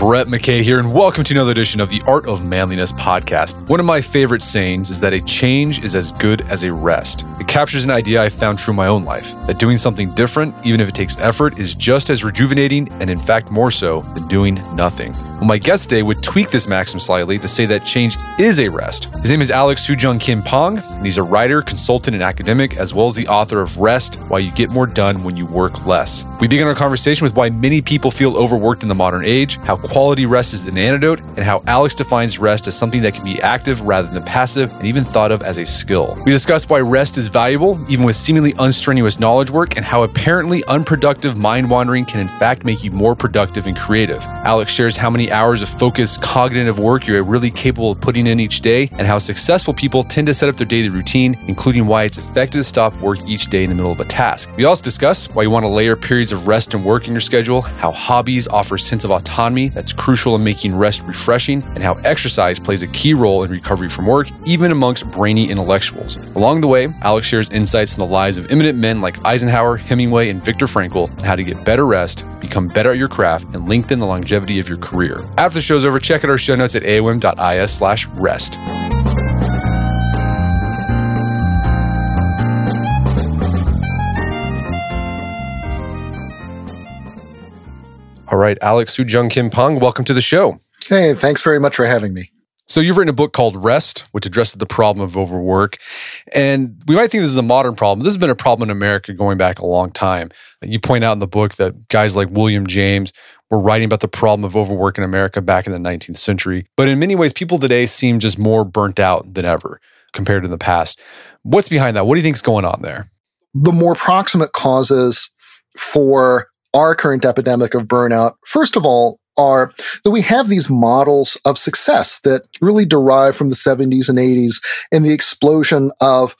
Brett McKay here, and welcome to another edition of the Art of Manliness podcast. One of my favorite sayings is that a change is as good as a rest. Captures an idea I found true in my own life that doing something different, even if it takes effort, is just as rejuvenating and, in fact, more so than doing nothing. Well, my guest today would tweak this maxim slightly to say that change is a rest. His name is Alex Soojung Kim Pang, and he's a writer, consultant, and academic, as well as the author of Rest Why You Get More Done When You Work Less. We begin our conversation with why many people feel overworked in the modern age, how quality rest is an antidote, and how Alex defines rest as something that can be active rather than passive and even thought of as a skill. We discuss why rest is valuable, even with seemingly unstrenuous knowledge work, and how apparently unproductive mind wandering can in fact make you more productive and creative. Alex shares how many hours of focused cognitive work you're really capable of putting in each day, and how successful people tend to set up their daily routine, including why it's effective to stop work each day in the middle of a task. We also discuss why you want to layer periods of rest and work in your schedule, how hobbies offer a sense of autonomy that's crucial in making rest refreshing, and how exercise plays a key role in recovery from work, even amongst brainy intellectuals. Along the way, Alex shares insights in the lives of eminent men like Eisenhower, Hemingway, and Viktor Frankl, and how to get better rest, become better at your craft, and lengthen the longevity of your career. After the show's over, check out our show notes at aom.is slash rest. All right, Alex Soojung Kim Pang, welcome to the show. Hey, thanks very much for having me. So you've written a book called Rest, which addresses the problem of overwork. And we might think this is a modern problem. This has been a problem in America going back a long time. You point out in the book that guys like William James were writing about the problem of overwork in America back in the 19th century. But in many ways, people today seem just more burnt out than ever compared to the past. What's behind that? What do you think is going on there? The more proximate causes for our current epidemic of burnout, first of all, are that we have these models of success that really derive from the 70s and 80s and the explosion of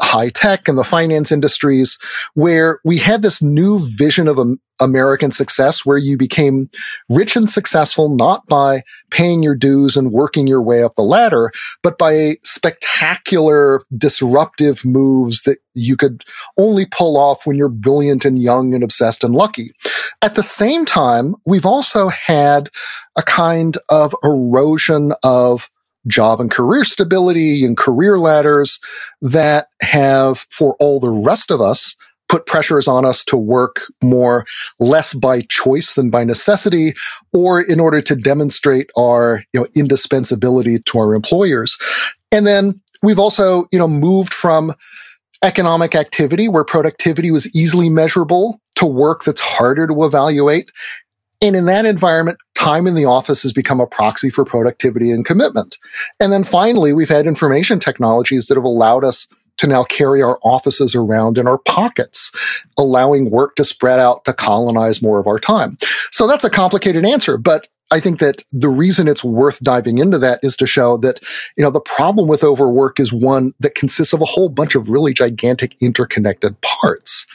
high tech and the finance industries, where we had this new vision of American success where you became rich and successful not by paying your dues and working your way up the ladder, but by spectacular disruptive moves that you could only pull off when you're brilliant and young and obsessed and lucky. At the same time, we've also had a kind of erosion of job and career stability and career ladders that have, for all the rest of us, put pressures on us to work more less by choice than by necessity or in order to demonstrate our you know indispensability to our employers. And then we've also you know moved from economic activity where productivity was easily measurable to work that's harder to evaluate and in that environment, time in the office has become a proxy for productivity and commitment. And then finally, we've had information technologies that have allowed us to now carry our offices around in our pockets, allowing work to spread out to colonize more of our time. So that's a complicated answer, but I think that the reason it's worth diving into that is to show that, you know, the problem with overwork is one that consists of a whole bunch of really gigantic interconnected parts.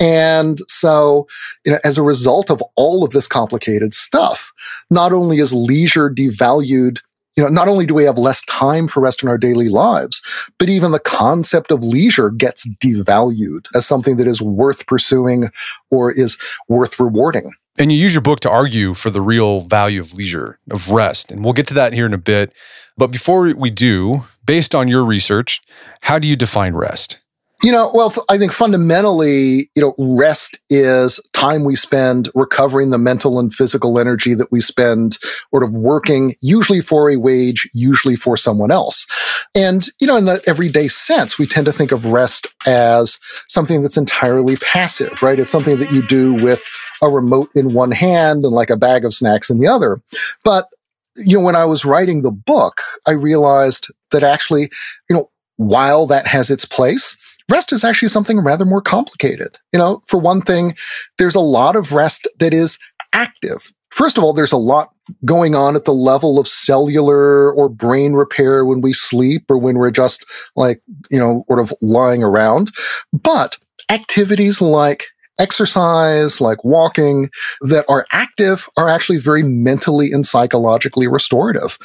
And so, you know, as a result of all of this complicated stuff, not only is leisure devalued you know, not only do we have less time for rest in our daily lives, but even the concept of leisure gets devalued as something that is worth pursuing or is worth rewarding. And you use your book to argue for the real value of leisure, of rest. And we'll get to that here in a bit. But before we do, based on your research, how do you define rest? You know, well, I think fundamentally, you know, rest is time we spend recovering the mental and physical energy that we spend sort of working, usually for a wage, usually for someone else. And, you know, in the everyday sense, we tend to think of rest as something that's entirely passive, right? It's something that you do with a remote in one hand and like a bag of snacks in the other. But, you know, when I was writing the book, I realized that actually, you know, while that has its place, rest is actually something rather more complicated. You know, for one thing, there's a lot of rest that is active. First of all, there's a lot going on at the level of cellular or brain repair when we sleep or when we're just like, you know, sort of lying around. But activities like exercise, like walking, that are active are actually very mentally and psychologically restorative.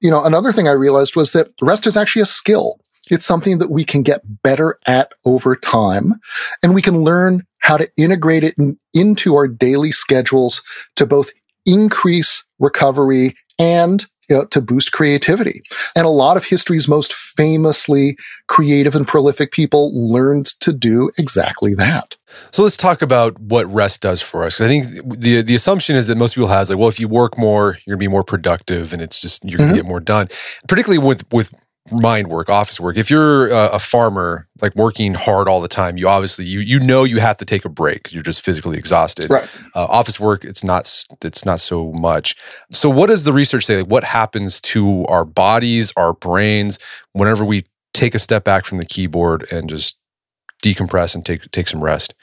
You know, another thing I realized was that rest is actually a skill. It's something that we can get better at over time and we can learn how to integrate it in, into our daily schedules to both increase recovery, and you know, to boost creativity. And a lot of history's most famously creative and prolific people learned to do exactly that. So let's talk about what rest does for us. I think the the assumption is that most people has like, well, if you work more, you're gonna be more productive, and it's just you're gonna mm-hmm. get more done. Particularly with with mind work, office work. If you're a, a, farmer, like working hard all the time, you obviously you you know you have to take a break. You're just physically exhausted. Right. Uh, office work, it's not it's not so much. So, what does the research say? Like, what happens to our bodies, our brains, whenever we take a step back from the keyboard and just decompress and take take some rest?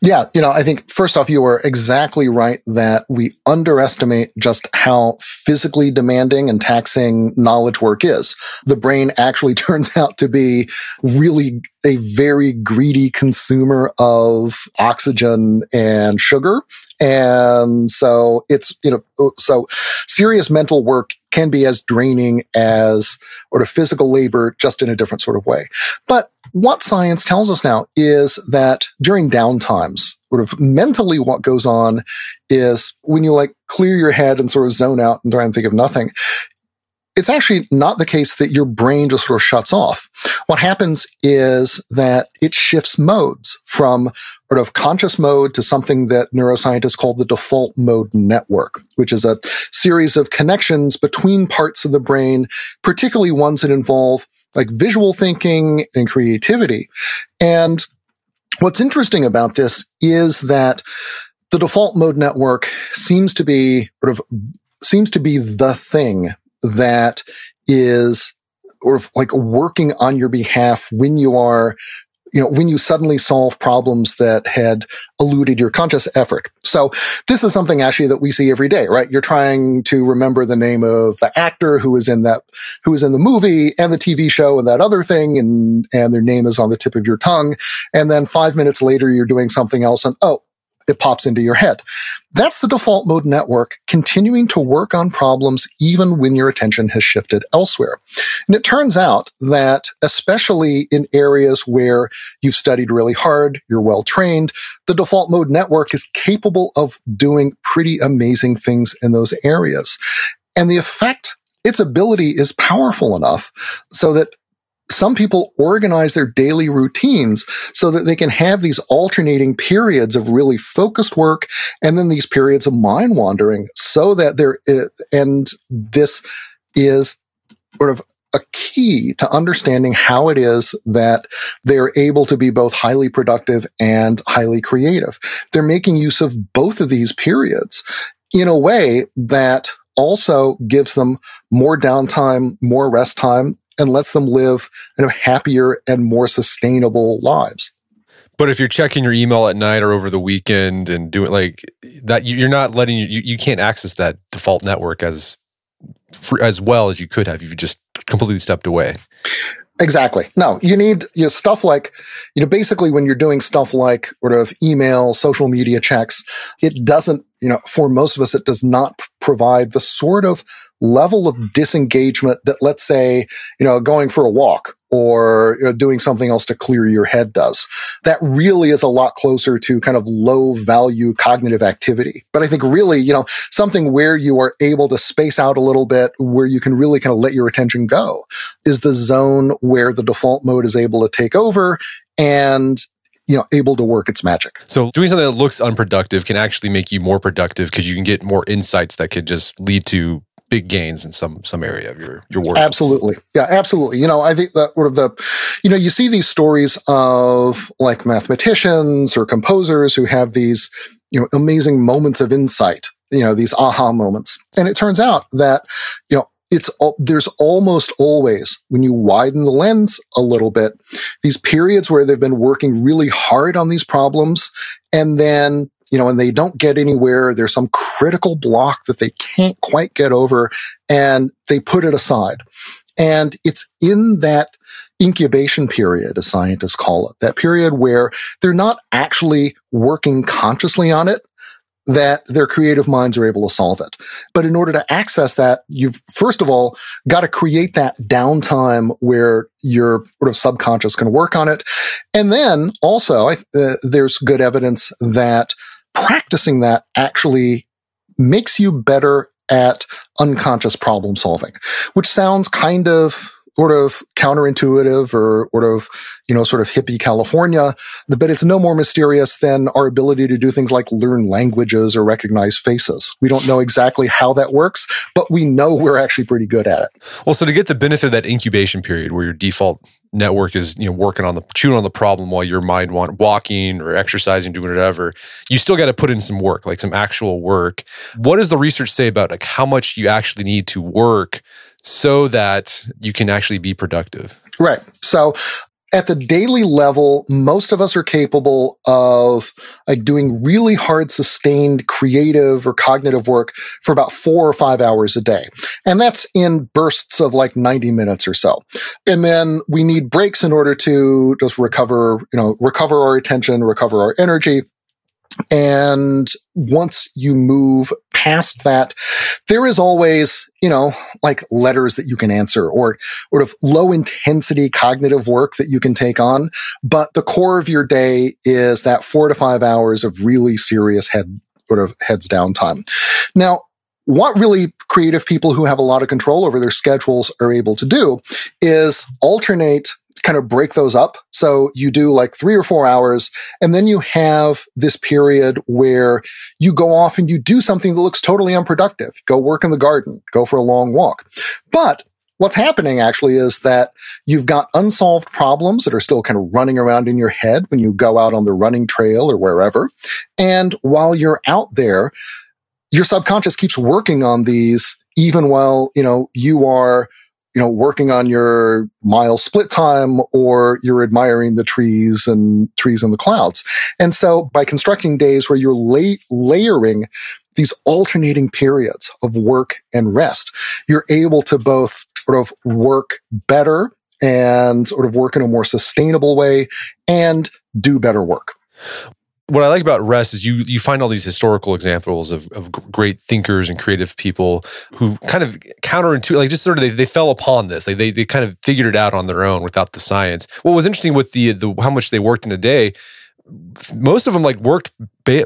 Yeah, you know, I think first off, you are exactly right that we underestimate just how physically demanding and taxing knowledge work is. The brain actually turns out to be really a very greedy consumer of oxygen and sugar. And so it's, you know, so serious mental work can be as draining as sort of physical labor, just in a different sort of way. But what science tells us now is that during downtimes, sort of mentally what goes on is when you like clear your head and sort of zone out and try and think of nothing, it's actually not the case that your brain just sort of shuts off. What happens is that it shifts modes from sort of conscious mode to something that neuroscientists call the default mode network, which is a series of connections between parts of the brain, particularly ones that involve like visual thinking and creativity. And what's interesting about this is that the default mode network seems to be sort of seems to be the thing that is or like working on your behalf when you are you know, when you suddenly solve problems that had eluded your conscious effort. So this is something actually that we see every day, right? You're trying to remember the name of the actor who is in that, who is in the movie and the TV show and that other thing. And, and their name is on the tip of your tongue. And then five minutes later, you're doing something else. And oh, it pops into your head. That's the default mode network continuing to work on problems even when your attention has shifted elsewhere. And it turns out that especially in areas where you've studied really hard, you're well trained, the default mode network is capable of doing pretty amazing things in those areas. And the effect its ability is powerful enough so that some people organize their daily routines so that they can have these alternating periods of really focused work and then these periods of mind wandering so that there and this is sort of a key to understanding how it is that they're able to be both highly productive and highly creative. They're making use of both of these periods in a way that also gives them more downtime, more rest time, and lets them live you know, happier and more sustainable lives. But if you're checking your email at night or over the weekend and doing like that, you're not letting you, you can't access that default network as as well as you could have. You've just completely stepped away. Exactly. No, you need you know, stuff like, you know, basically when you're doing stuff like sort of email, social media checks, it doesn't, you know, for most of us, it does not provide the sort of level of disengagement that let's say, you know, going for a walk or you know, doing something else to clear your head does. That really is a lot closer to kind of low value cognitive activity. But I think really, you know, something where you are able to space out a little bit, where you can really kind of let your attention go is the zone where the default mode is able to take over and you know able to work its magic so doing something that looks unproductive can actually make you more productive because you can get more insights that could just lead to big gains in some some area of your your work. Absolutely, yeah, absolutely. You know, I think that sort of the, you know, you see these stories of like mathematicians or composers who have these you know amazing moments of insight. You know, these aha moments, and it turns out that you know it's there's almost always when you widen the lens a little bit these periods where they've been working really hard on these problems and then you know, and they don't get anywhere. There's some critical block that they can't quite get over and they put it aside. And it's in that incubation period, as scientists call it, that period where they're not actually working consciously on it, that their creative minds are able to solve it. But in order to access that, you've first of all got to create that downtime where your sort of subconscious can work on it. And then also, uh, there's good evidence that practicing that actually makes you better at unconscious problem solving, which sounds kind of sort of counterintuitive or sort of, you know, sort of hippie California, but it's no more mysterious than our ability to do things like learn languages or recognize faces. We don't know exactly how that works, but we know we're actually pretty good at it. Well, so to get the benefit of that incubation period where your default network is, you know, working on the chewing on the problem while your mind want walking or exercising, doing whatever, you still got to put in some work, like some actual work. What does the research say about like how much you actually need to work so that you can actually be productive. Right. So at the daily level, most of us are capable of like doing really hard, sustained creative or cognitive work for about four or five hours a day. And that's in bursts of like 90 minutes or so. And then we need breaks in order to just recover, you know, recover our attention, recover our energy. And once you move past that, there is always, you know, like letters that you can answer or sort of low intensity cognitive work that you can take on. But the core of your day is that four to five hours of really serious head, sort of heads down time. Now, what really creative people who have a lot of control over their schedules are able to do is alternate kind of break those up. So you do like three or four hours, and then you have this period where you go off and you do something that looks totally unproductive. Go work in the garden, go for a long walk. But what's happening actually is that you've got unsolved problems that are still kind of running around in your head when you go out on the running trail or wherever. And while you're out there, your subconscious keeps working on these even while, you know, you are you know, working on your mile split time or you're admiring the trees and trees in the clouds. And so by constructing days where you're la- layering these alternating periods of work and rest, you're able to both sort of work better and sort of work in a more sustainable way and do better work what I like about rest is you you find all these historical examples of, of great thinkers and creative people who kind of counterintuitive, like just sort of they, they fell upon this, like they they kind of figured it out on their own without the science. What was interesting with the the how much they worked in a day, most of them like worked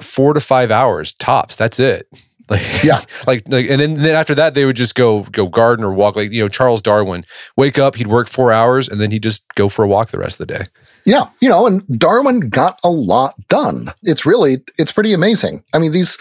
four to five hours tops. That's it. Like yeah, like like, and then, then after that they would just go go garden or walk. Like you know Charles Darwin, wake up, he'd work four hours, and then he'd just go for a walk the rest of the day. Yeah, you know, and Darwin got a lot done. It's really it's pretty amazing. I mean, these,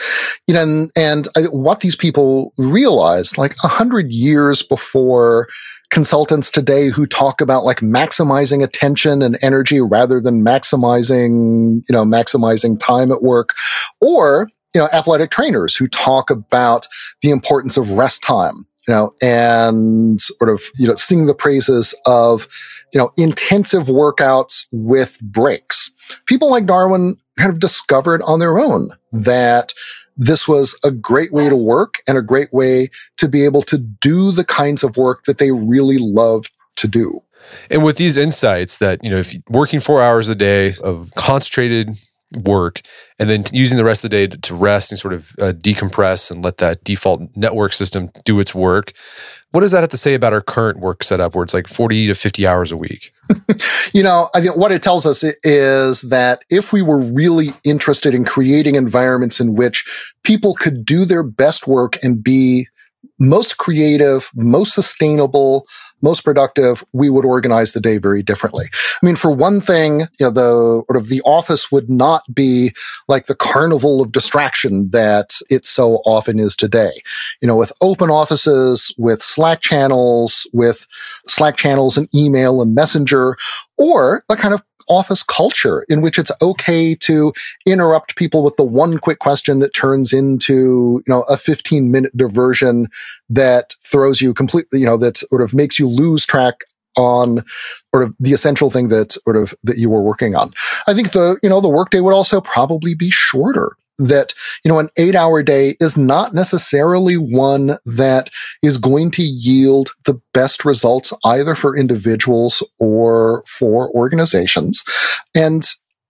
you know, and, and I, what these people realized, like a hundred years before consultants today who talk about like maximizing attention and energy rather than maximizing, you know, maximizing time at work or you know, athletic trainers who talk about the importance of rest time, you know, and sort of, you know, sing the praises of, you know, intensive workouts with breaks. People like Darwin kind of discovered on their own that this was a great way to work and a great way to be able to do the kinds of work that they really loved to do. And with these insights that, you know, if working four hours a day of concentrated work and then using the rest of the day to, rest and sort of uh, decompress and let that default network system do its work. What does that have to say about our current work setup where it's like 40 to 50 hours a week? you know, I think what it tells us is that if we were really interested in creating environments in which people could do their best work and be most creative, most sustainable, most productive, we would organize the day very differently. I mean, for one thing, you know, the sort of the office would not be like the carnival of distraction that it so often is today. You know, with open offices, with Slack channels, with Slack channels and email and messenger, or the kind of office culture in which it's okay to interrupt people with the one quick question that turns into, you know, a 15 minute diversion that throws you completely, you know, that sort of makes you lose track on sort of the essential thing that sort of that you were working on. I think the, you know, the workday would also probably be shorter that, you know, an eight hour day is not necessarily one that is going to yield the best results either for individuals or for organizations. And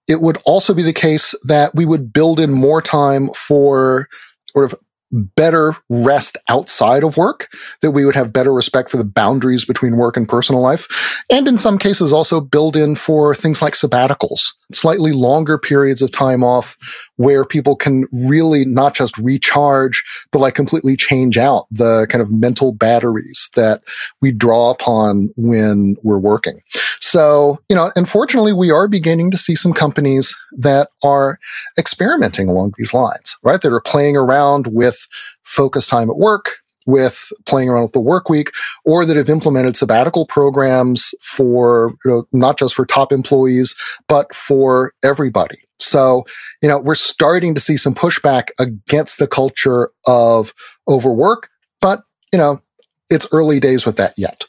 it would also be the case that we would build in more time for sort of better rest outside of work, that we would have better respect for the boundaries between work and personal life. And in some cases also build in for things like sabbaticals, slightly longer periods of time off where people can really not just recharge, but like completely change out the kind of mental batteries that we draw upon when we're working. So, you know, unfortunately, we are beginning to see some companies that are experimenting along these lines, right? That are playing around with focus time at work, with playing around with the work week or that have implemented sabbatical programs for you know, not just for top employees but for everybody. So you know we're starting to see some pushback against the culture of overwork but you know it's early days with that yet.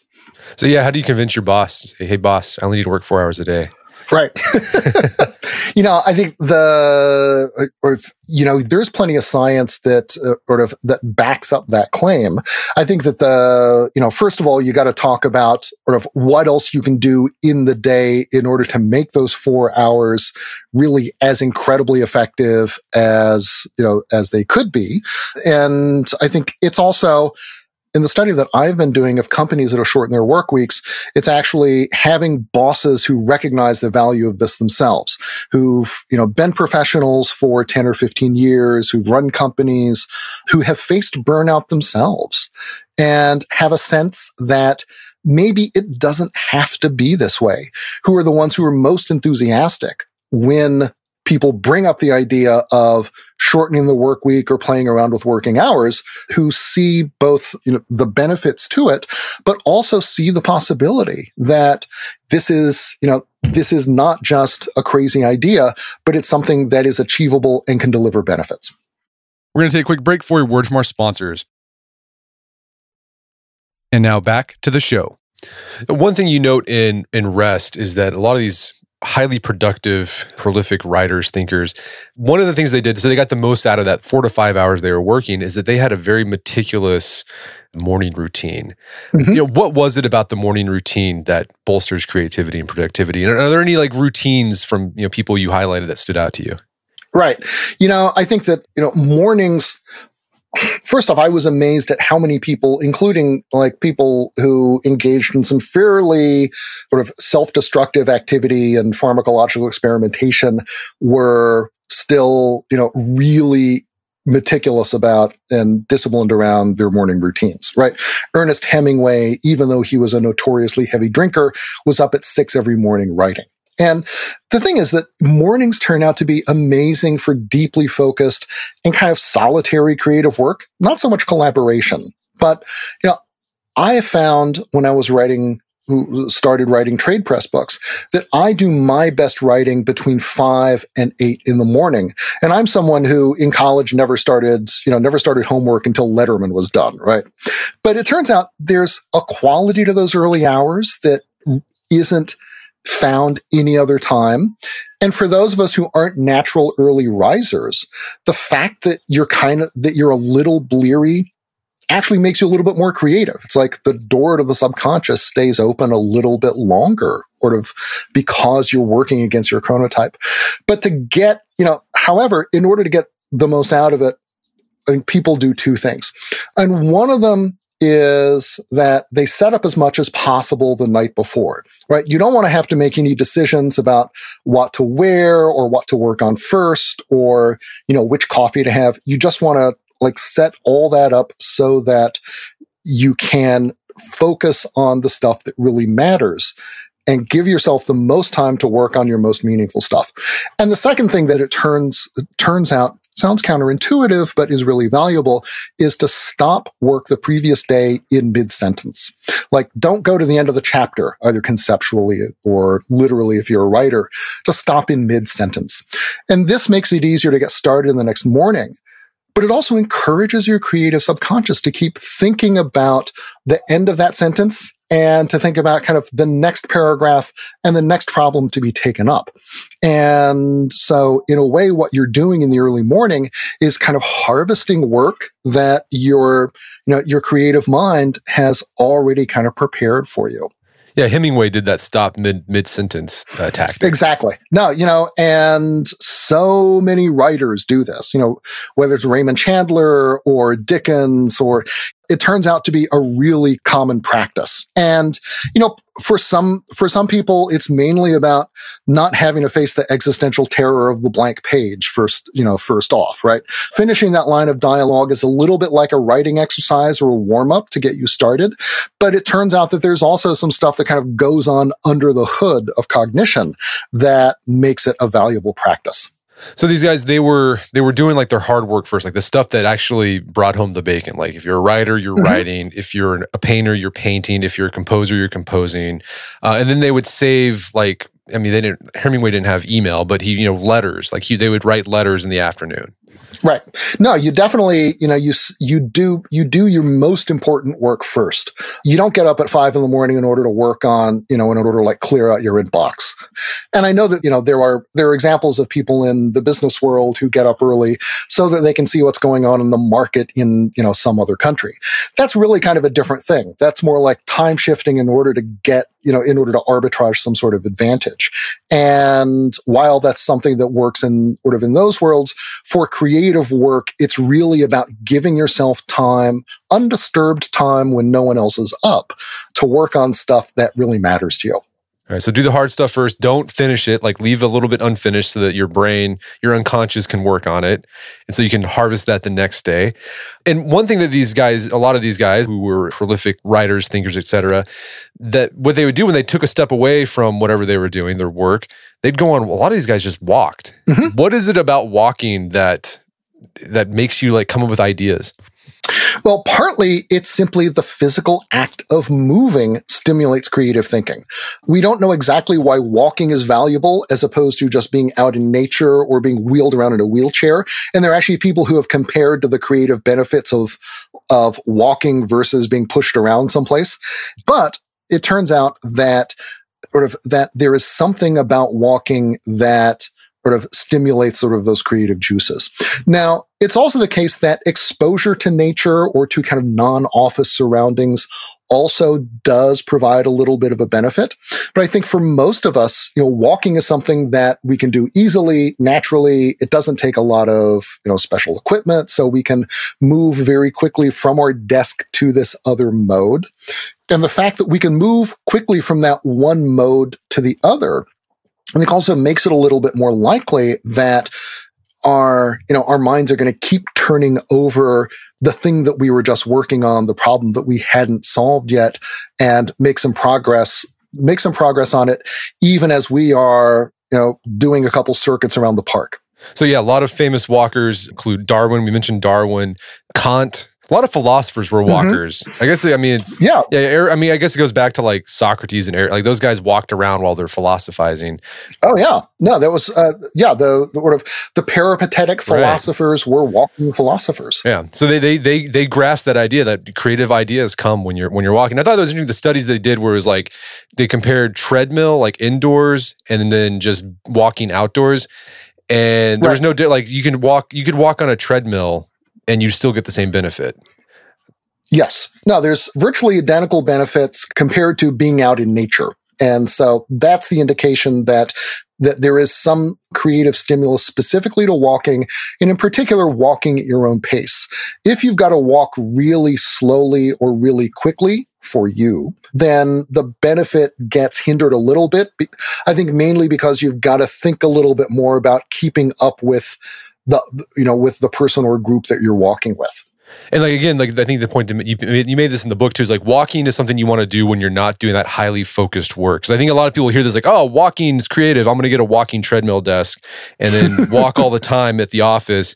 So yeah how do you convince your boss say hey boss i only need to work four hours a day Right. you know, I think the, or, you know, there's plenty of science that uh, sort of, that backs up that claim. I think that the, you know, first of all, you got to talk about sort of what else you can do in the day in order to make those four hours really as incredibly effective as, you know, as they could be. And I think it's also, in the study that I've been doing of companies that are shortening their work weeks, it's actually having bosses who recognize the value of this themselves, who've, you know, been professionals for 10 or 15 years, who've run companies, who have faced burnout themselves and have a sense that maybe it doesn't have to be this way, who are the ones who are most enthusiastic when people bring up the idea of shortening the work week or playing around with working hours who see both you know, the benefits to it, but also see the possibility that this is, you know, this is not just a crazy idea, but it's something that is achievable and can deliver benefits. We're going to take a quick break for a word from our sponsors. And now back to the show. One thing you note in in rest is that a lot of these highly productive, prolific writers, thinkers. One of the things they did, so they got the most out of that four to five hours they were working, is that they had a very meticulous morning routine. Mm-hmm. You know, what was it about the morning routine that bolsters creativity and productivity? And are there any like routines from you know people you highlighted that stood out to you? Right. You know, I think that, you know, mornings first off, I was amazed at how many people, including like people who engaged in some fairly sort of self-destructive activity and pharmacological experimentation were still, you know, really meticulous about and disciplined around their morning routines, right? Ernest Hemingway, even though he was a notoriously heavy drinker, was up at six every morning writing. And the thing is that mornings turn out to be amazing for deeply focused and kind of solitary creative work, not so much collaboration. But, you know, I found when I was writing started writing trade press books that I do my best writing between five and eight in the morning. And I'm someone who in college never started, you know, never started homework until Letterman was done, right? But it turns out there's a quality to those early hours that isn't found any other time. And for those of us who aren't natural early risers, the fact that you're kind of, that you're a little bleary actually makes you a little bit more creative. It's like the door to the subconscious stays open a little bit longer, sort of because you're working against your chronotype. But to get, you know, however, in order to get the most out of it, I think people do two things. And one of them is that they set up as much as possible the night before, right? You don't want to have to make any decisions about what to wear or what to work on first or, you know, which coffee to have. You just want to like set all that up so that you can focus on the stuff that really matters and give yourself the most time to work on your most meaningful stuff. And the second thing that it turns, turns out sounds counterintuitive, but is really valuable is to stop work the previous day in mid sentence. Like don't go to the end of the chapter, either conceptually or literally if you're a writer, to stop in mid sentence. And this makes it easier to get started in the next morning but it also encourages your creative subconscious to keep thinking about the end of that sentence and to think about kind of the next paragraph and the next problem to be taken up. And so in a way, what you're doing in the early morning is kind of harvesting work that your, you know, your creative mind has already kind of prepared for you. Yeah, Hemingway did that stop mid mid sentence uh, tactic. Exactly. No, you know, and so many writers do this. You know, whether it's Raymond Chandler or Dickens or it turns out to be a really common practice. And, you know, for some, for some people, it's mainly about not having to face the existential terror of the blank page first, you know, first off, right? Finishing that line of dialogue is a little bit like a writing exercise or a warm up to get you started. But it turns out that there's also some stuff that kind of goes on under the hood of cognition that makes it a valuable practice. So these guys, they were they were doing like their hard work first, like the stuff that actually brought home the bacon. Like if you're a writer, you're mm-hmm. writing. If you're a painter, you're painting. If you're a composer, you're composing. Uh, and then they would save like I mean, they didn't. Hemingway didn't have email, but he, you know, letters. Like he, they would write letters in the afternoon. Right. No, you definitely, you know, you, you do, you do your most important work first. You don't get up at five in the morning in order to work on, you know, in order to like clear out your inbox. And I know that, you know, there are, there are examples of people in the business world who get up early so that they can see what's going on in the market in, you know, some other country. That's really kind of a different thing. That's more like time shifting in order to get you know, in order to arbitrage some sort of advantage. And while that's something that works in sort of in those worlds, for creative work, it's really about giving yourself time, undisturbed time when no one else is up to work on stuff that really matters to you. All right, so do the hard stuff first. Don't finish it. Like leave a little bit unfinished so that your brain, your unconscious can work on it. And so you can harvest that the next day. And one thing that these guys, a lot of these guys who were prolific writers, thinkers, etc., that what they would do when they took a step away from whatever they were doing, their work, they'd go on, a lot of these guys just walked. Mm-hmm. What is it about walking that that makes you like come up with ideas? Well, partly it's simply the physical act of moving stimulates creative thinking. We don't know exactly why walking is valuable as opposed to just being out in nature or being wheeled around in a wheelchair. And there are actually people who have compared to the creative benefits of, of walking versus being pushed around someplace. But it turns out that sort of that there is something about walking that sort of stimulates sort of those creative juices. Now, it's also the case that exposure to nature or to kind of non-office surroundings also does provide a little bit of a benefit. But I think for most of us, you know, walking is something that we can do easily, naturally. It doesn't take a lot of, you know, special equipment. So we can move very quickly from our desk to this other mode. And the fact that we can move quickly from that one mode to the other I think also makes it a little bit more likely that our, you know, our minds are going to keep turning over the thing that we were just working on, the problem that we hadn't solved yet and make some progress, make some progress on it, even as we are, you know, doing a couple circuits around the park. So yeah, a lot of famous walkers include Darwin. We mentioned Darwin, Kant, a lot of philosophers were mm-hmm. walkers. Mm-hmm. I guess I mean it's yeah yeah. I mean I guess it goes back to like Socrates and like those guys walked around while they're philosophizing. Oh yeah, no, that was uh, yeah the, the sort of the peripatetic philosophers right. were walking philosophers. Yeah, so they they they they grasped that idea that creative ideas come when you're when you're walking. I thought that was interesting. The studies they did where it was like they compared treadmill like indoors and then just walking outdoors, and there right. was no like you can walk you could walk on a treadmill and you still get the same benefit. Yes. Now there's virtually identical benefits compared to being out in nature. And so that's the indication that that there is some creative stimulus specifically to walking, and in particular, walking at your own pace. If you've got to walk really slowly or really quickly for you, then the benefit gets hindered a little bit. I think mainly because you've got to think a little bit more about keeping up with the you know with the person or group that you're walking with. And like again like i think the point that you, you made this in the book too is like walking is something you want to do when you're not doing that highly focused work. Because i think a lot of people hear this like oh walking is creative. I'm going to get a walking treadmill desk and then walk all the time at the office.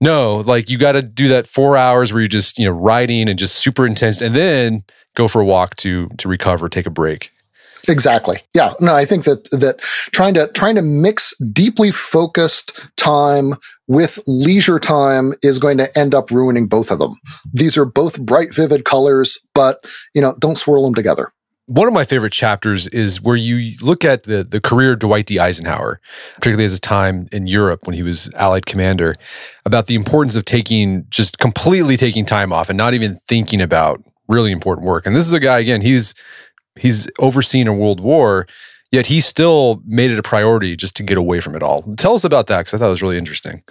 No like you got to do that four hours where you're just you know writing and just super intense and then go for a walk to to recover take a break Exactly. Yeah. No, I think that, that trying to, trying to mix deeply focused time with leisure time is going to end up ruining both of them. These are both bright, vivid colors, but, you know, don't swirl them together. One of my favorite chapters is where you look at the, the career of Dwight D. Eisenhower, particularly as his time in Europe when he was Allied commander, about the importance of taking, just completely taking time off and not even thinking about really important work. And this is a guy, again, he's he's overseen a world war, yet he still made it a priority just to get away from it all. Tell us about that because I thought it was really interesting.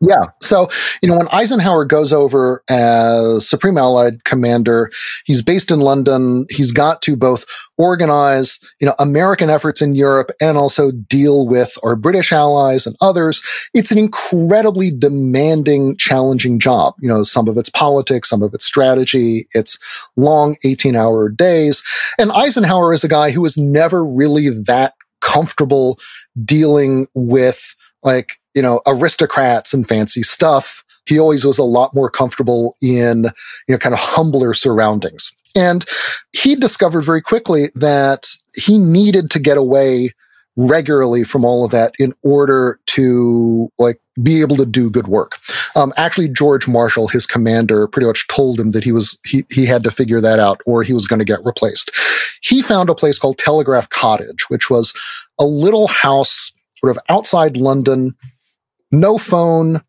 Yeah. So, you know, when Eisenhower goes over as Supreme Allied Commander, he's based in London. He's got to both organize, you know, American efforts in Europe and also deal with our British allies and others. It's an incredibly demanding, challenging job. You know, some of it's politics, some of it's strategy. It's long 18 hour days. And Eisenhower is a guy who was never really that comfortable dealing with like you know, aristocrats and fancy stuff. He always was a lot more comfortable in, you know, kind of humbler surroundings. And he discovered very quickly that he needed to get away regularly from all of that in order to like be able to do good work. Um, actually, George Marshall, his commander, pretty much told him that he was he he had to figure that out or he was going to get replaced. He found a place called Telegraph Cottage, which was a little house sort of outside London no phone.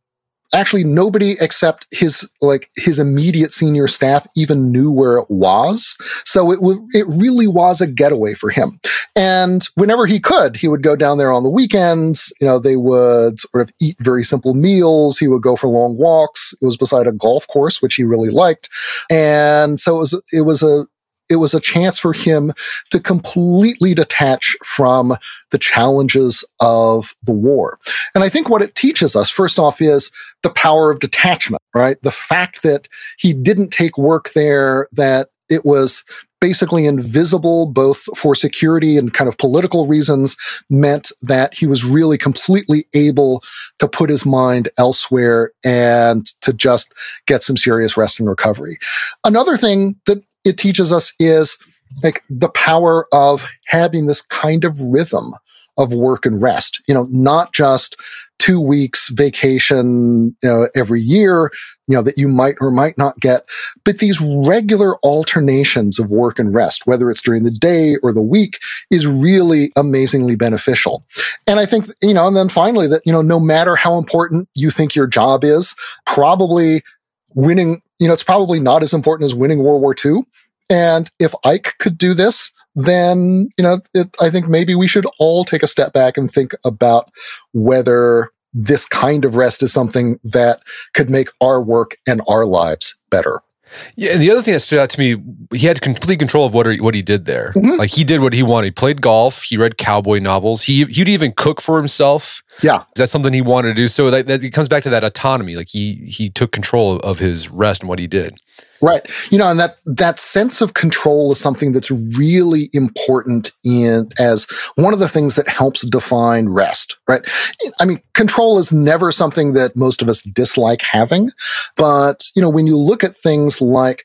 Actually, nobody except his like his immediate senior staff even knew where it was. So it was it really was a getaway for him. And whenever he could, he would go down there on the weekends. You know, they would sort of eat very simple meals. He would go for long walks. It was beside a golf course, which he really liked. And so it was it was a it was a chance for him to completely detach from the challenges of the war. And I think what it teaches us, first off, is the power of detachment, right? The fact that he didn't take work there, that it was basically invisible both for security and kind of political reasons meant that he was really completely able to put his mind elsewhere and to just get some serious rest and recovery. Another thing that it teaches us is like the power of having this kind of rhythm of work and rest. You know, not just two weeks vacation you know, every year, you know, that you might or might not get, but these regular alternations of work and rest, whether it's during the day or the week, is really amazingly beneficial. And I think, you know, and then finally that, you know, no matter how important you think your job is, probably winning you know, it's probably not as important as winning World War II. And if Ike could do this, then, you know, it, I think maybe we should all take a step back and think about whether this kind of rest is something that could make our work and our lives better. Yeah, and the other thing that stood out to me, he had complete control of what he, what he did there. Mm-hmm. Like he did what he wanted. He played golf. He read cowboy novels. He he'd even cook for himself. Yeah, that's something he wanted to do. So that, that it comes back to that autonomy. Like he he took control of his rest and what he did. Right. You know, and that that sense of control is something that's really important in as one of the things that helps define rest, right? I mean, control is never something that most of us dislike having, but you know, when you look at things like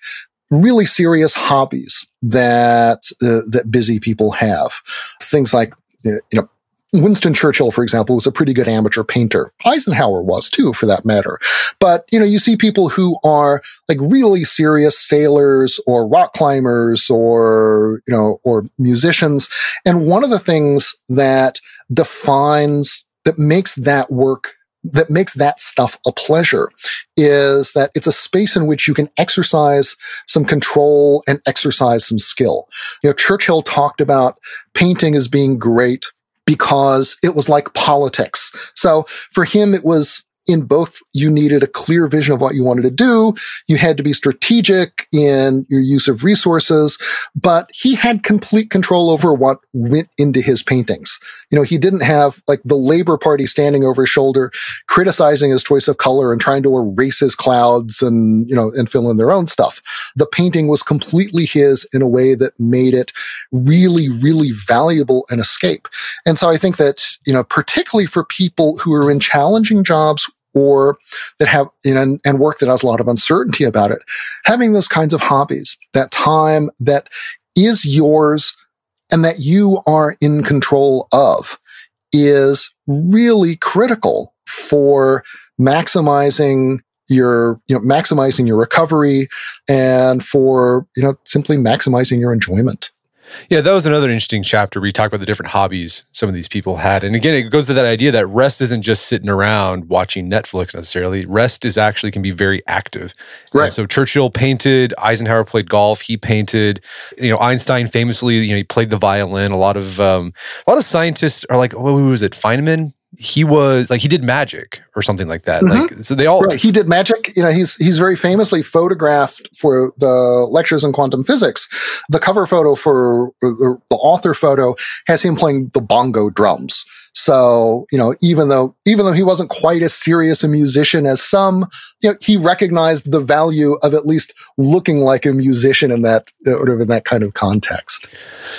really serious hobbies that uh, that busy people have, things like you know Winston Churchill, for example, was a pretty good amateur painter. Eisenhower was too, for that matter. But, you know, you see people who are like really serious sailors or rock climbers or, you know, or musicians. And one of the things that defines, that makes that work that makes that stuff a pleasure is that it's a space in which you can exercise some control and exercise some skill. You know, Churchill talked about painting as being great because it was like politics. So for him, it was in both you needed a clear vision of what you wanted to do. You had to be strategic in your use of resources, but he had complete control over what went into his paintings. You know, he didn't have like the Labor Party standing over his shoulder, criticizing his choice of color and trying to erase his clouds and, you know, and fill in their own stuff. The painting was completely his in a way that made it really, really valuable an escape. And so I think that, you know, particularly for people who are in challenging jobs or that have you know and, and, work that has a lot of uncertainty about it having those kinds of hobbies that time that is yours and that you are in control of is really critical for maximizing your you know maximizing your recovery and for you know simply maximizing your enjoyment yeah, that was another interesting chapter where you talk about the different hobbies some of these people had. And again, it goes to that idea that rest isn't just sitting around watching Netflix necessarily. Rest is actually can be very active. Right. And so Churchill painted, Eisenhower played golf, he painted, you know, Einstein famously, you know, he played the violin. A lot of um, a lot of scientists are like, what was it, Feynman? He was like he did magic or something like that. Mm-hmm. Like so they all right. He did magic. You know, he's he's very famously photographed for the lectures in quantum physics. The cover photo for the, the author photo has him playing the bongo drums. So, you know, even though, even though he wasn't quite as serious a musician as some, you know, he recognized the value of at least looking like a musician in that, sort of in that kind of context.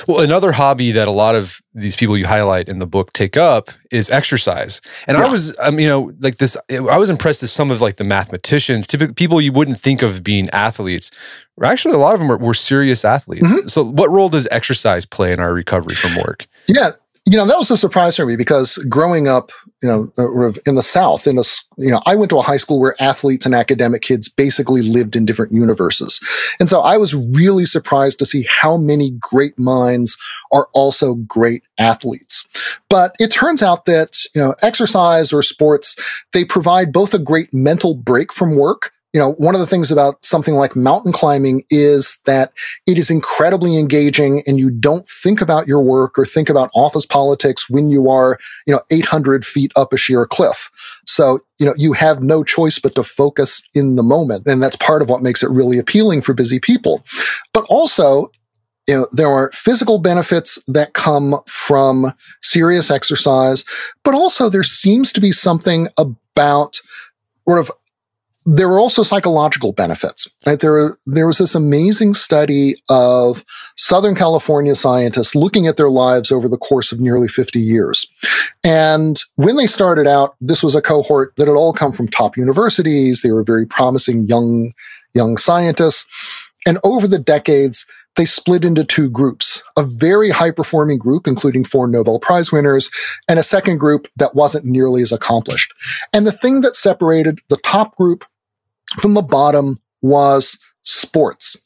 Well, another hobby that a lot of these people you highlight in the book take up is exercise. And yeah. I was, um, you know, like this, I was impressed with some of like the mathematicians, typical people you wouldn't think of being athletes. Actually, a lot of them were, were serious athletes. Mm-hmm. So, what role does exercise play in our recovery from work? Yeah, you know, that was a surprise for me because growing up, you know, uh, in the South, in a, you know, I went to a high school where athletes and academic kids basically lived in different universes. And so I was really surprised to see how many great minds are also great athletes. But it turns out that, you know, exercise or sports, they provide both a great mental break from work you know, one of the things about something like mountain climbing is that it is incredibly engaging and you don't think about your work or think about office politics when you are, you know, 800 feet up a sheer cliff. So, you know, you have no choice but to focus in the moment. And that's part of what makes it really appealing for busy people. But also, you know, there are physical benefits that come from serious exercise, but also there seems to be something about sort of there were also psychological benefits. Right? There, there was this amazing study of Southern California scientists looking at their lives over the course of nearly 50 years. And when they started out, this was a cohort that had all come from top universities. They were very promising young, young scientists. And over the decades, they split into two groups a very high performing group, including four Nobel Prize winners, and a second group that wasn't nearly as accomplished. And the thing that separated the top group from the bottom was sports.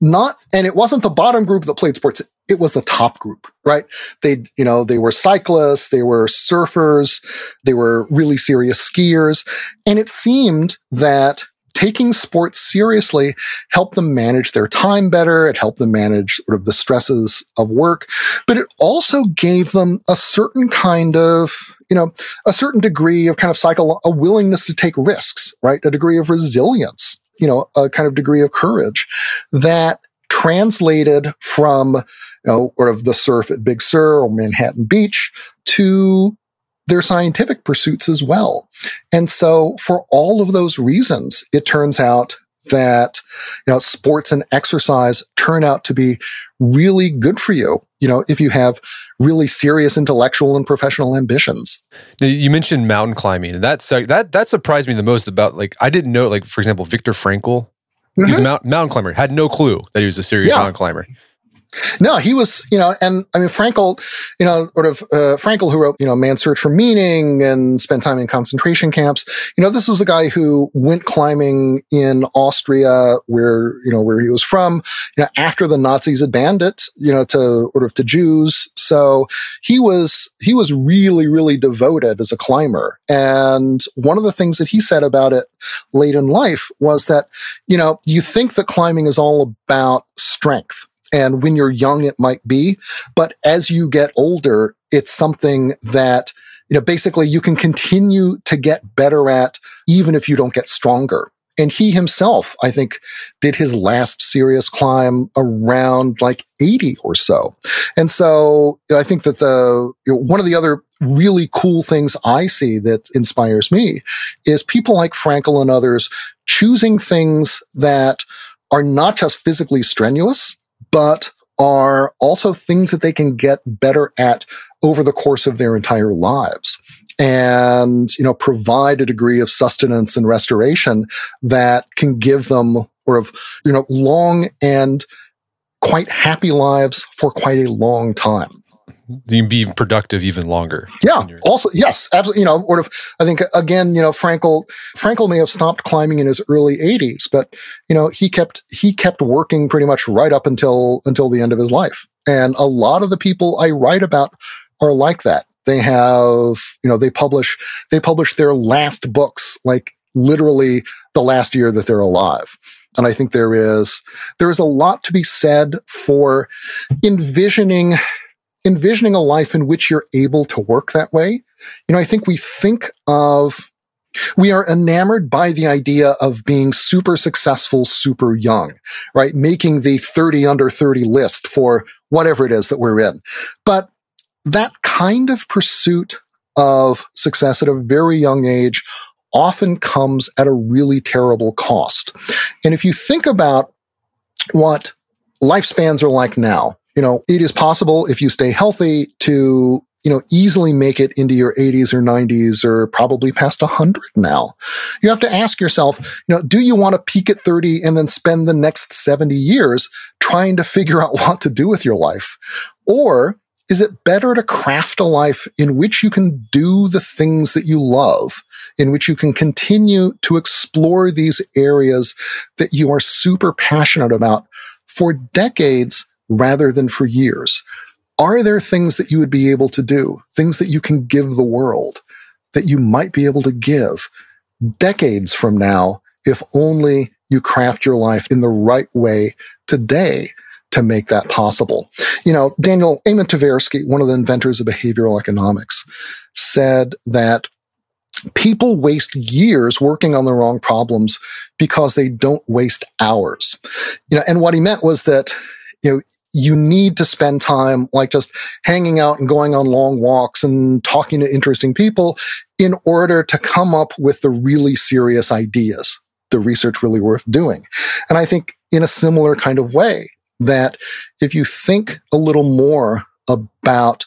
Not, and it wasn't the bottom group that played sports. It was the top group, right? They, you know, they were cyclists, they were surfers, they were really serious skiers. And it seemed that taking sports seriously helped them manage their time better. It helped them manage sort of the stresses of work, but it also gave them a certain kind of, you know, a certain degree of kind of cycle, a willingness to take risks, right? A degree of resilience, you know, a kind of degree of courage that translated from, you know, sort of the surf at Big Sur or Manhattan Beach to their scientific pursuits as well. And so for all of those reasons, it turns out that, you know, sports and exercise turn out to be really good for you. You know, if you have really serious intellectual and professional ambitions. Now, you mentioned mountain climbing, and that's that that surprised me the most. About like I didn't know, like for example, Viktor Frankl, mm-hmm. he was a mountain, mountain climber. Had no clue that he was a serious yeah. mountain climber. No, he was, you know, and I mean, Frankl, you know, sort of, uh, Frankl, who wrote, you know, Man's Search for Meaning and spent time in concentration camps. You know, this was a guy who went climbing in Austria, where, you know, where he was from, you know, after the Nazis had banned it, you know, to sort of to Jews. So he was, he was really, really devoted as a climber. And one of the things that he said about it late in life was that, you know, you think that climbing is all about strength and when you're young, it might be. But as you get older, it's something that, you know, basically you can continue to get better at even if you don't get stronger. And he himself, I think, did his last serious climb around like 80 or so. And so you know, I think that the, you know, one of the other really cool things I see that inspires me is people like Frankl and others choosing things that are not just physically strenuous, but are also things that they can get better at over the course of their entire lives and, you know, provide a degree of sustenance and restoration that can give them sort of, you know, long and quite happy lives for quite a long time you can be productive even longer. Yeah. Also, yes, absolutely. You know, or if I think again, you know, Frankel Frankl may have stopped climbing in his early 80s, but you know, he kept he kept working pretty much right up until until the end of his life. And a lot of the people I write about are like that. They have, you know, they publish they publish their last books like literally the last year that they're alive. And I think there is there is a lot to be said for envisioning envisioning a life in which you're able to work that way. You know, I think we think of we are enamored by the idea of being super successful, super young, right? Making the 30 under 30 list for whatever it is that we're in. But that kind of pursuit of success at a very young age often comes at a really terrible cost. And if you think about what lifespans are like now, you know, it is possible if you stay healthy to you know, easily make it into your 80s or 90s or probably past 100 now. You have to ask yourself, you know, do you want to peak at 30 and then spend the next 70 years trying to figure out what to do with your life? Or is it better to craft a life in which you can do the things that you love, in which you can continue to explore these areas that you are super passionate about for decades rather than for years? Are there things that you would be able to do, things that you can give the world that you might be able to give decades from now if only you craft your life in the right way today to make that possible. You know, Daniel Amos Tversky, one of the inventors of behavioral economics, said that people waste years working on the wrong problems because they don't waste hours. You know, and what he meant was that, you know, you need to spend time like just hanging out and going on long walks and talking to interesting people in order to come up with the really serious ideas, the research really worth doing. And I think in a similar kind of way that if you think a little more about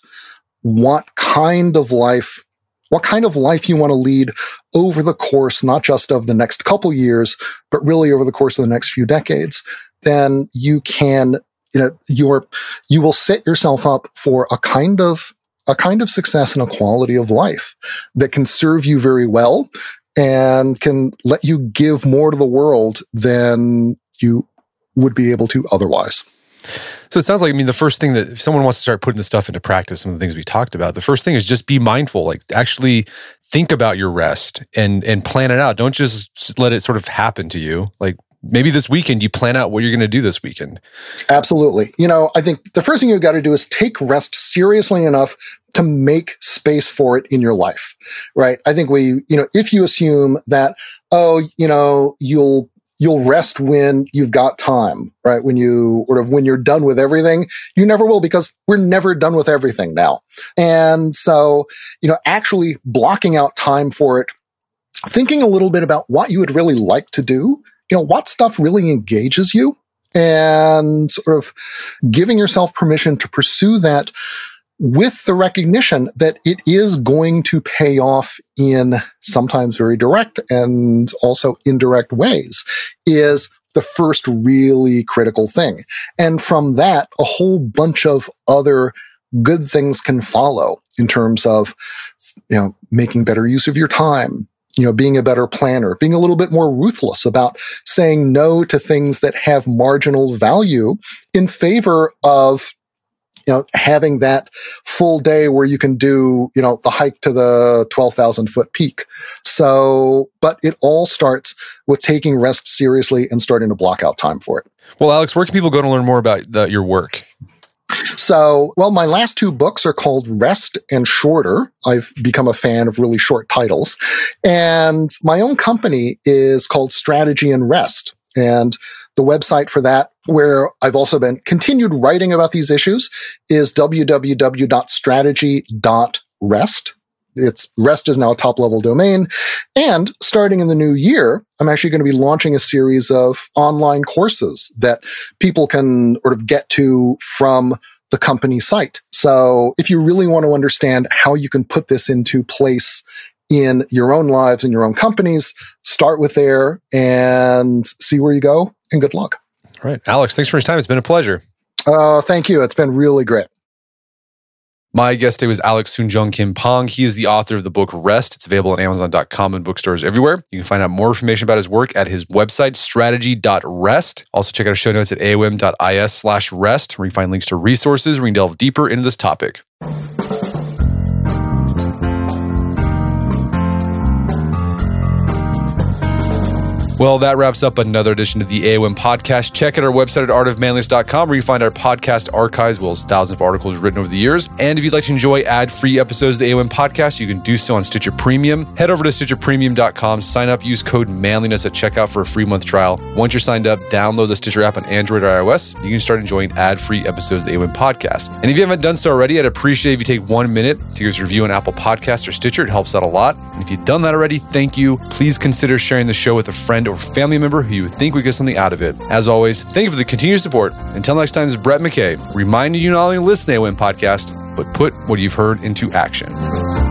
what kind of life what kind of life you want to lead over the course, not just of the next couple years, but really over the course of the next few decades, then you can you know you're you will set yourself up for a kind of a kind of success and a quality of life that can serve you very well and can let you give more to the world than you would be able to otherwise. So it sounds like I mean the first thing that if someone wants to start putting this stuff into practice, some of the things we talked about, the first thing is just be mindful. Like actually think about your rest and and plan it out. Don't just let it sort of happen to you. Like maybe this weekend you plan out what you're going to do this weekend. Absolutely. You know, I think the first thing you've got to do is take rest seriously enough to make space for it in your life, right? I think we, you know, if you assume that, oh, you know, you'll, you'll rest when you've got time, right? When you sort of, when you're done with everything, you never will because we're never done with everything now. And so, you know, actually blocking out time for it, thinking a little bit about what you would really like to do you know, what stuff really engages you and sort of giving yourself permission to pursue that with the recognition that it is going to pay off in sometimes very direct and also indirect ways is the first really critical thing. And from that, a whole bunch of other good things can follow in terms of, you know, making better use of your time, you know, being a better planner, being a little bit more ruthless about saying no to things that have marginal value in favor of, you know, having that full day where you can do, you know, the hike to the 12,000 foot peak. So, but it all starts with taking rest seriously and starting to block out time for it. Well, Alex, where can people go to learn more about the, your work? So, well, my last two books are called Rest and Shorter. I've become a fan of really short titles. And my own company is called Strategy and Rest. And the website for that, where I've also been continued writing about these issues, is www.strategy.rest. It's rest is now a top level domain. And starting in the new year, I'm actually going to be launching a series of online courses that people can sort of get to from the company site. So if you really want to understand how you can put this into place in your own lives and your own companies, start with there and see where you go and good luck. All right. Alex, thanks for your time. It's been a pleasure. Uh, thank you. It's been really great. My guest today was Alex Soojung Kim Pang. He is the author of the book Rest. It's available on Amazon.com and bookstores everywhere. You can find out more information about his work at his website, strategy.rest. Also, check out our show notes at aom.is slash rest, where you find links to resources where you can delve deeper into this topic. Well, that wraps up another edition of the AOM podcast. Check out our website at artofmanliness.com where you find our podcast archives, as well as thousands of articles written over the years. And if you'd like to enjoy ad free episodes of the AOM podcast, you can do so on Stitcher Premium. Head over to StitcherPremium.com, sign up, use code manliness at checkout for a free month trial. Once you're signed up, download the Stitcher app on Android or iOS. You can start enjoying ad free episodes of the AOM podcast. And if you haven't done so already, I'd appreciate if you take one minute to give us a review on Apple Podcasts or Stitcher. It helps out a lot. And if you've done that already, thank you. Please consider sharing the show with a friend or family member who you think would get something out of it. As always, thank you for the continued support. Until next time, this is Brett McKay, reminding you not only to listen to AOM podcast, but put what you've heard into action.